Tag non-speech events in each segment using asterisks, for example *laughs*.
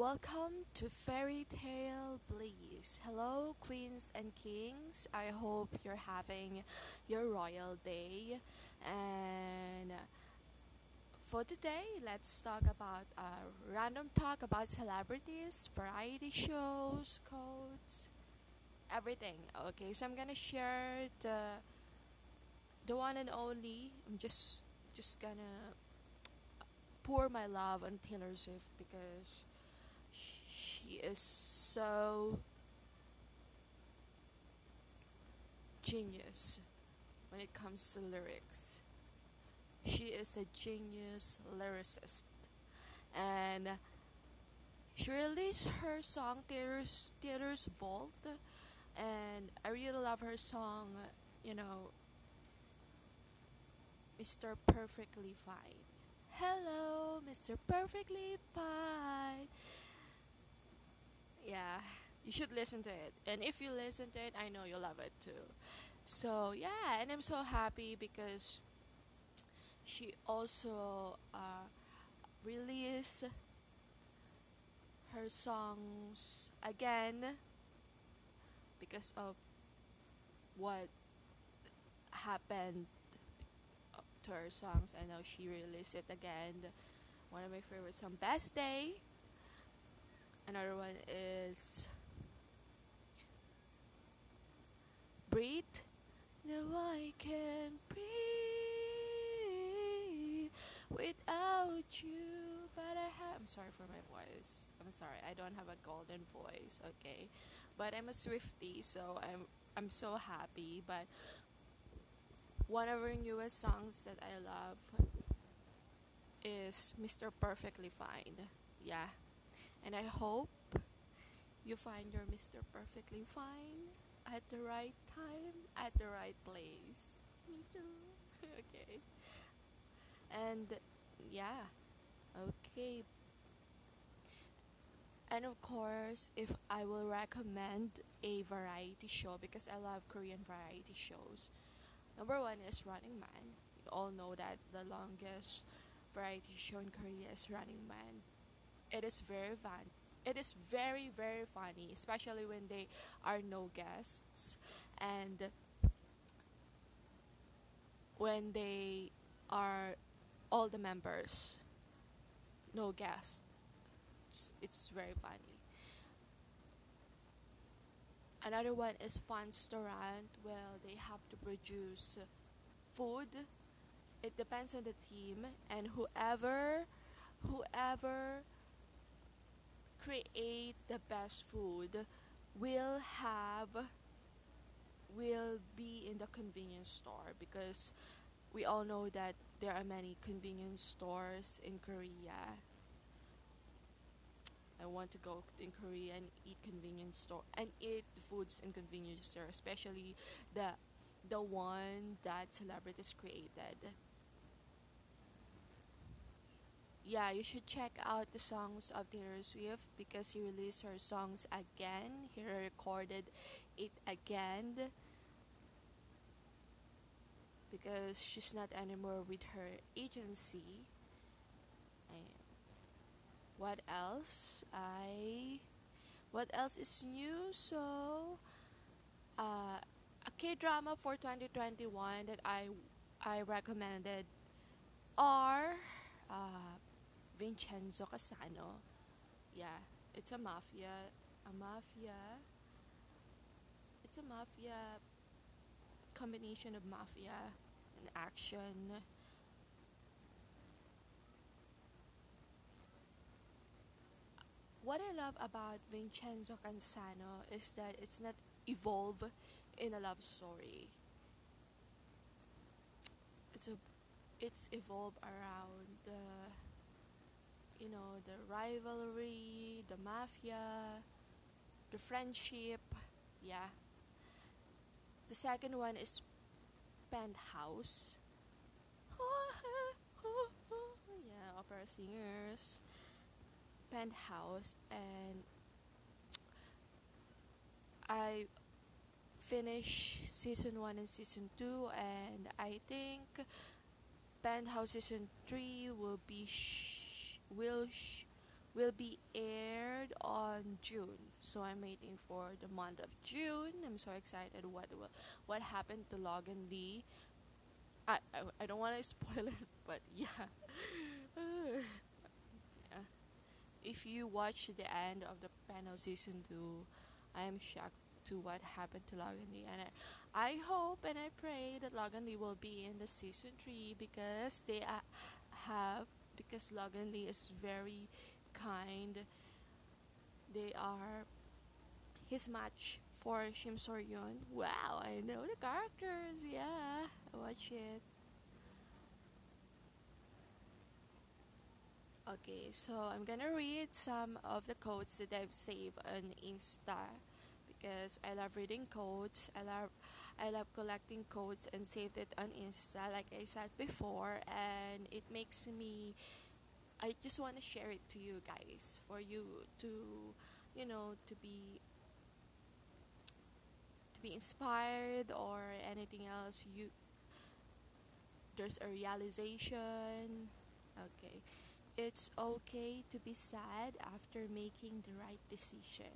Welcome to Fairy Tale Bliss. Hello, queens and kings. I hope you're having your royal day. And for today, let's talk about a random talk about celebrities, variety shows, codes, everything. Okay, so I'm gonna share the the one and only. I'm just just gonna pour my love on Taylor Swift because she is so genius when it comes to lyrics. She is a genius lyricist. And she released her song Taylor's, Taylor's Vault. And I really love her song, you know, Mr. Perfectly Fine. Hello, Mr. Perfectly Fine. Yeah, you should listen to it. And if you listen to it, I know you'll love it too. So, yeah, and I'm so happy because she also uh, released her songs again because of what happened to her songs. I know she released it again. One of my favorite songs, Best Day. Another one is Breathe. Now I can breathe without you. But I have. I'm sorry for my voice. I'm sorry. I don't have a golden voice. Okay, but I'm a Swiftie, so I'm I'm so happy. But one of her newest songs that I love is Mr. Perfectly Fine. Yeah. And I hope you find your Mr. Perfectly Fine at the right time, at the right place. Me too. *laughs* okay. And yeah. Okay. And of course, if I will recommend a variety show because I love Korean variety shows. Number one is Running Man. You all know that the longest variety show in Korea is Running Man. It is very fun. It is very very funny, especially when they are no guests and when they are all the members, no guests. It's, it's very funny. Another one is Fun-Staurant. Well, they have to produce food. It depends on the team and whoever whoever create the best food will have will be in the convenience store because we all know that there are many convenience stores in Korea. I want to go in Korea and eat convenience store and eat the foods in convenience store, especially the the one that celebrities created. Yeah, you should check out the songs of Taylor Swift because he released her songs again. He recorded it again because she's not anymore with her agency. And what else? I what else is new? So, uh, a K drama for 2021 that I I recommended are uh, Vincenzo Cassano. Yeah, it's a mafia, a mafia. It's a mafia combination of mafia and action. What I love about Vincenzo Cassano is that it's not evolve in a love story. It's a it's evolved around the you know the rivalry the mafia the friendship yeah. The second one is penthouse. *laughs* Yeah opera singers. Penthouse and i finished season 1 and season 2 and i think penthouse season 3 will be sh- will will be aired on June. So I'm waiting for the month of June. I'm so excited what will, what happened to Logan Lee. I I, I don't want to *laughs* spoil it, but yeah. *laughs* yeah. If you watch the end of the panel season 2, I am shocked to what happened to Logan Lee and I, I hope and I pray that Logan Lee will be in the season 3 because they uh, have because Logan Lee is very kind. They are his match for Shim Soryon. Wow, I know the characters. Yeah, watch it. Okay, so I'm gonna read some of the quotes that I've saved on Insta because I love reading quotes. I love I love collecting quotes and saved it on Insta like I said before and it makes me I just want to share it to you guys for you to you know to be to be inspired or anything else you there's a realization. Okay. It's okay to be sad after making the right decision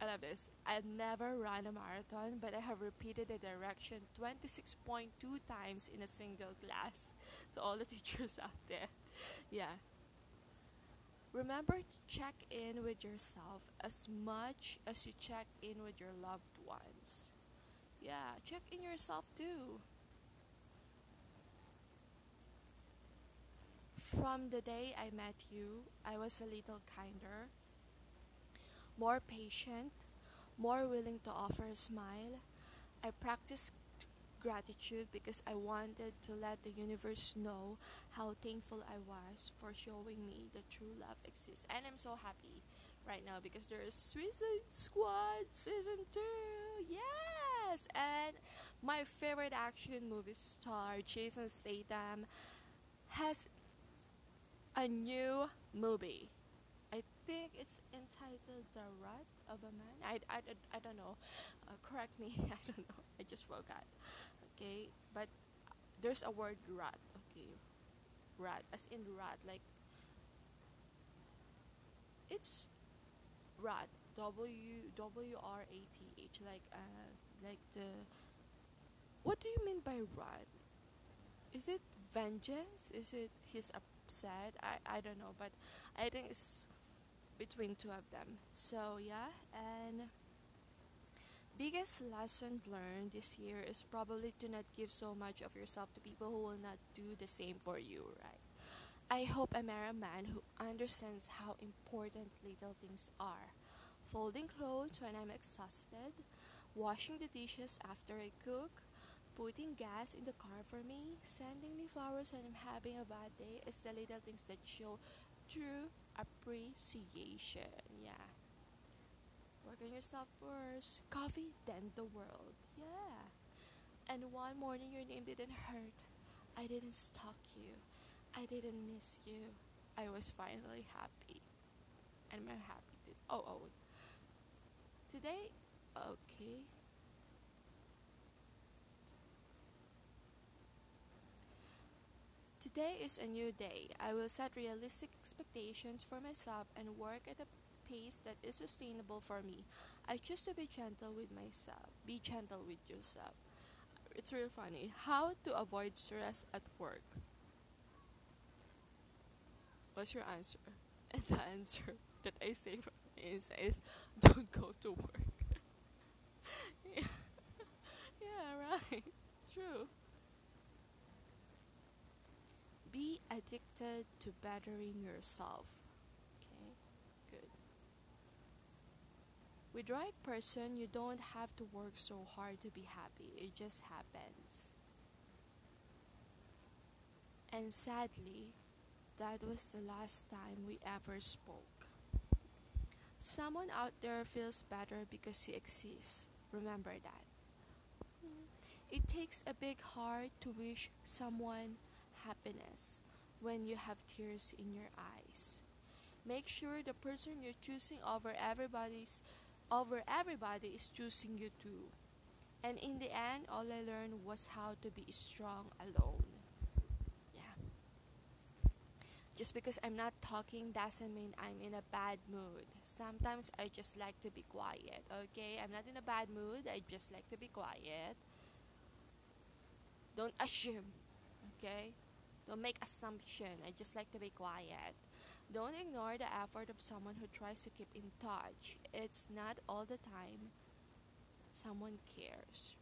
I love this. I've never run a marathon, but I have repeated the direction 26.2 times in a single class. To all the *laughs* teachers out there. Yeah. Remember to check in with yourself as much as you check in with your loved ones. Yeah, check in yourself too. From the day I met you, I was a little kinder more patient, more willing to offer a smile. I practiced gratitude because I wanted to let the universe know how thankful I was for showing me that true love exists. And I'm so happy right now because there is Suicide Squad season 2. Yes! And my favorite action movie star, Jason Statham, has a new movie think it's entitled The Wrath of a Man. I, I, I, I don't know. Uh, correct me. *laughs* I don't know. I just forgot. Okay, but there's a word rat. Okay, rat as in rat. Like it's rat. W W R A T H. Like uh like the. What do you mean by rat? Is it vengeance? Is it he's upset? I I don't know, but I think it's between two of them. So yeah, and biggest lesson learned this year is probably to not give so much of yourself to people who will not do the same for you, right? I hope I marry a man who understands how important little things are. Folding clothes when I'm exhausted, washing the dishes after I cook, putting gas in the car for me, sending me flowers when I'm having a bad day is the little things that show true appreciation. Yeah. Work on yourself first. Coffee, then the world. Yeah. And one morning your name didn't hurt. I didn't stalk you. I didn't miss you. I was finally happy. And I'm happy to. Oh, oh. Today, okay. Today is a new day. I will set realistic expectations for myself and work at a pace that is sustainable for me. I choose to be gentle with myself. Be gentle with yourself. It's real funny. How to avoid stress at work? What's your answer? And *laughs* the answer that I say is, is don't go to work. *laughs* yeah. *laughs* yeah, right. It's true. Be addicted to bettering yourself. Okay, good. With the right person, you don't have to work so hard to be happy. It just happens. And sadly, that was the last time we ever spoke. Someone out there feels better because you exist. Remember that. It takes a big heart to wish someone happiness when you have tears in your eyes. Make sure the person you're choosing over everybody's over everybody is choosing you too. And in the end, all I learned was how to be strong alone. Yeah. Just because I'm not talking doesn't mean I'm in a bad mood. Sometimes I just like to be quiet, okay? I'm not in a bad mood, I just like to be quiet. Don't assume, okay? Don't make assumption. I just like to be quiet. Don't ignore the effort of someone who tries to keep in touch. It's not all the time someone cares.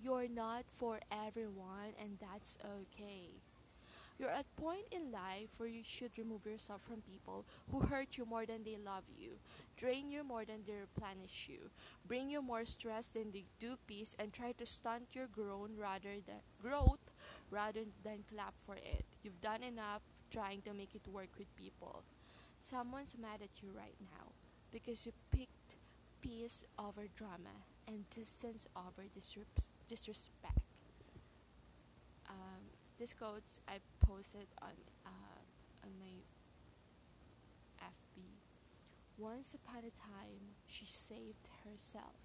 You're not for everyone and that's okay. You're at a point in life where you should remove yourself from people who hurt you more than they love you, drain you more than they replenish you, bring you more stress than they do peace, and try to stunt your growth rather than growth rather than clap for it. You've done enough trying to make it work with people. Someone's mad at you right now because you picked peace over drama and distance over disres- disrespect. Um, this quotes I posted on uh, on my FB. Once upon a time, she saved herself.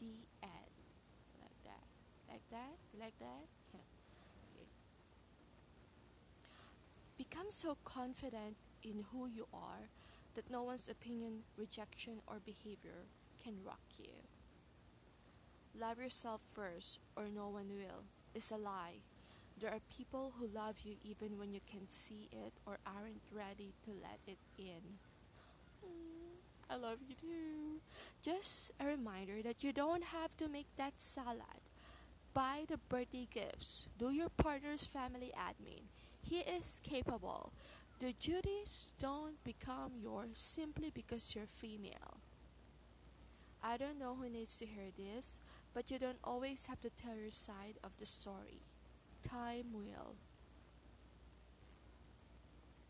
The end. Like that. Like that? Like that? Yeah. Okay. Become so confident in who you are that no one's opinion, rejection, or behavior can rock you. Love yourself first, or no one will, is a lie. There are people who love you even when you can't see it or aren't ready to let it in. Mm, I love you too. Just a reminder that you don't have to make that salad. Buy the birthday gifts. Do your partner's family admin. He is capable. The duties don't become yours simply because you're female. I don't know who needs to hear this, but you don't always have to tell your side of the story. Time will.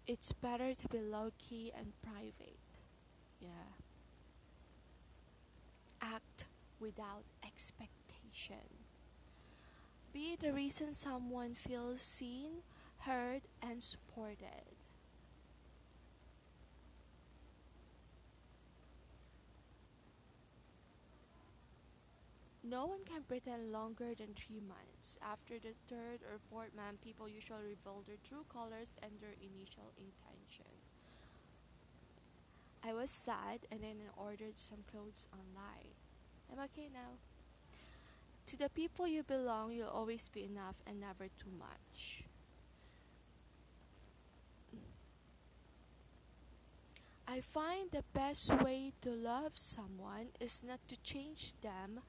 It's better to be low key and private. Yeah. Act without expectation. Be the reason someone feels seen, heard, and supported. No one can pretend longer than three months. After the third or fourth month, people usually reveal their true colors and their initial intention. I was sad and then I ordered some clothes online. I'm okay now. To the people you belong, you'll always be enough and never too much. I find the best way to love someone is not to change them,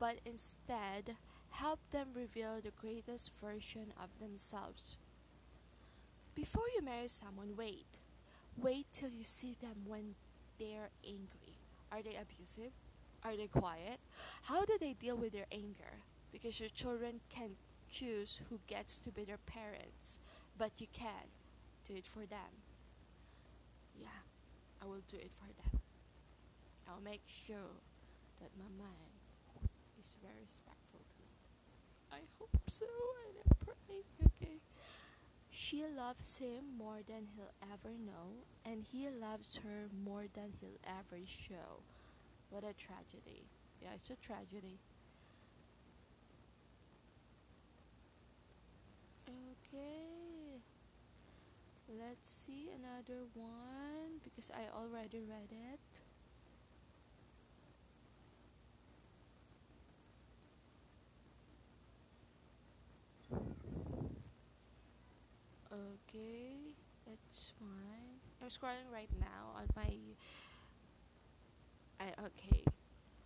but instead help them reveal the greatest version of themselves. Before you marry someone, wait. Wait till you see them when they're angry. Are they abusive? Are they quiet? How do they deal with their anger? Because your children can choose who gets to be their parents, but you can do it for them. Yeah, I will do it for them. I'll make sure that my man is very respectful to me. I hope so, and I pray. Okay. She loves him more than he'll ever know, and he loves her more than he'll ever show. What a tragedy. Yeah, it's a tragedy. Okay. Let's see another one because I already read it. Okay, that's fine. I'm scrolling right now on my. I okay.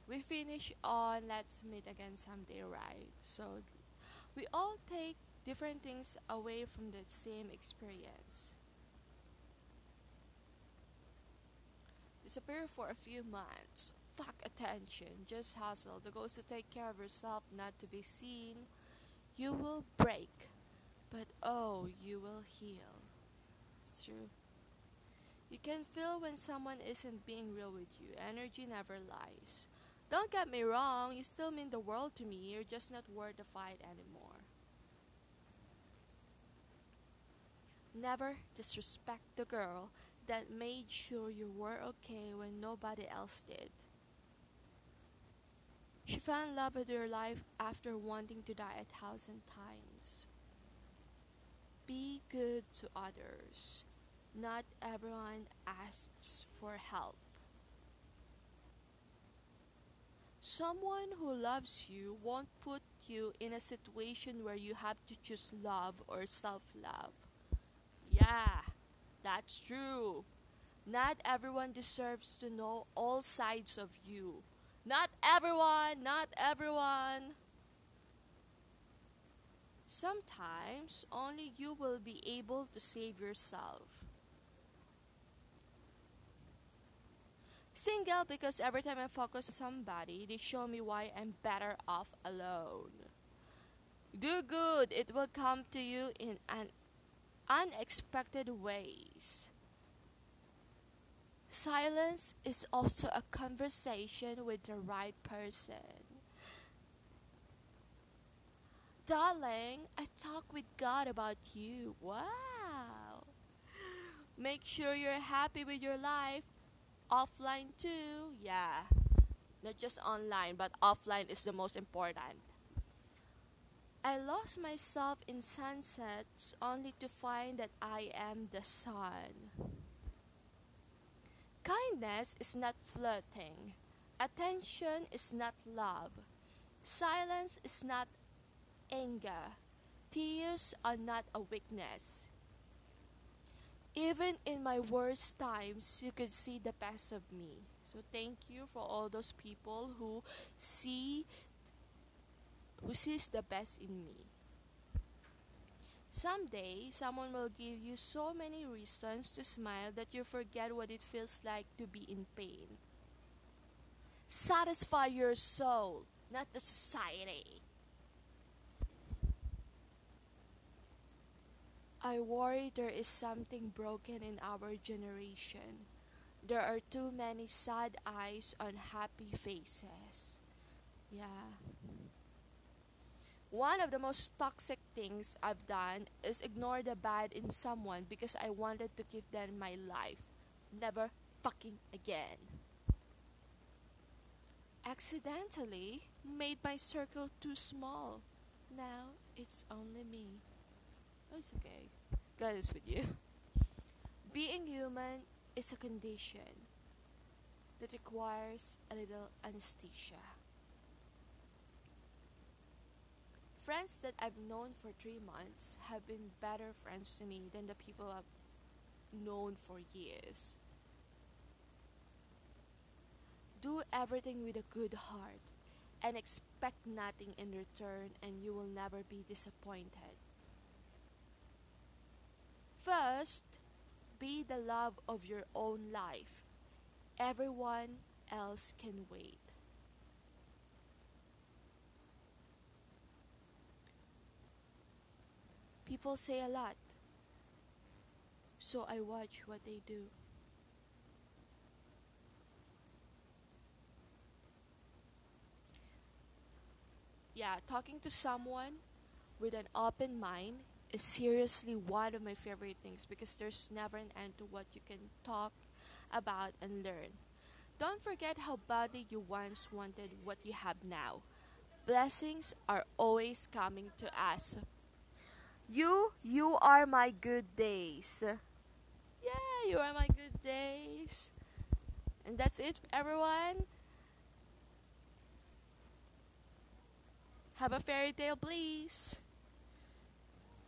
We finish on Let's Meet Again Someday, right? So we all take different things away from the same experience. Disappear for a few months. Fuck attention. Just hustle. The goal is to take care of yourself, not to be seen. You will break, but oh, you will heal. It's true. You can feel when someone isn't being real with you. Energy never lies. Don't get me wrong, you still mean the world to me. You're just not worth the fight anymore. Never disrespect the girl that made sure you were okay when nobody else did. She fell in love with your life after wanting to die a thousand times. Be good to others. Not everyone asks for help. Someone who loves you won't put you in a situation where you have to choose love or self love. Yeah, that's true. Not everyone deserves to know all sides of you. Not everyone, not everyone. Sometimes only you will be able to save yourself. Single because every time I focus on somebody, they show me why I'm better off alone. Do good, it will come to you in an unexpected ways. Silence is also a conversation with the right person. Darling, I talk with God about you. Wow. Make sure you're happy with your life. Offline too. Yeah. Not just online, but offline is the most important. I lost myself in sunsets only to find that I am the sun. Kindness is not flirting. Attention is not love. Silence is not anger. Tears are not a weakness. Even in my worst times, you could see the best of me. So thank you for all those people who see who sees the best in me. Someday, someone will give you so many reasons to smile that you forget what it feels like to be in pain. Satisfy your soul, not the society. I worry there is something broken in our generation. There are too many sad eyes on happy faces. Yeah. One of the most toxic things I've done is ignore the bad in someone because I wanted to give them my life. Never fucking again. Accidentally made my circle too small. Now it's only me. Oh, it's okay. God is with you. Being human is a condition that requires a little anesthesia. Friends that I've known for three months have been better friends to me than the people I've known for years. Do everything with a good heart and expect nothing in return, and you will never be disappointed. First, be the love of your own life. Everyone else can wait. People say a lot, so I watch what they do. Yeah, talking to someone with an open mind is seriously one of my favorite things because there's never an end to what you can talk about and learn. Don't forget how badly you once wanted what you have now. Blessings are always coming to us. You, you are my good days. Yeah, you are my good days. And that's it, everyone. Have a fairy tale, please.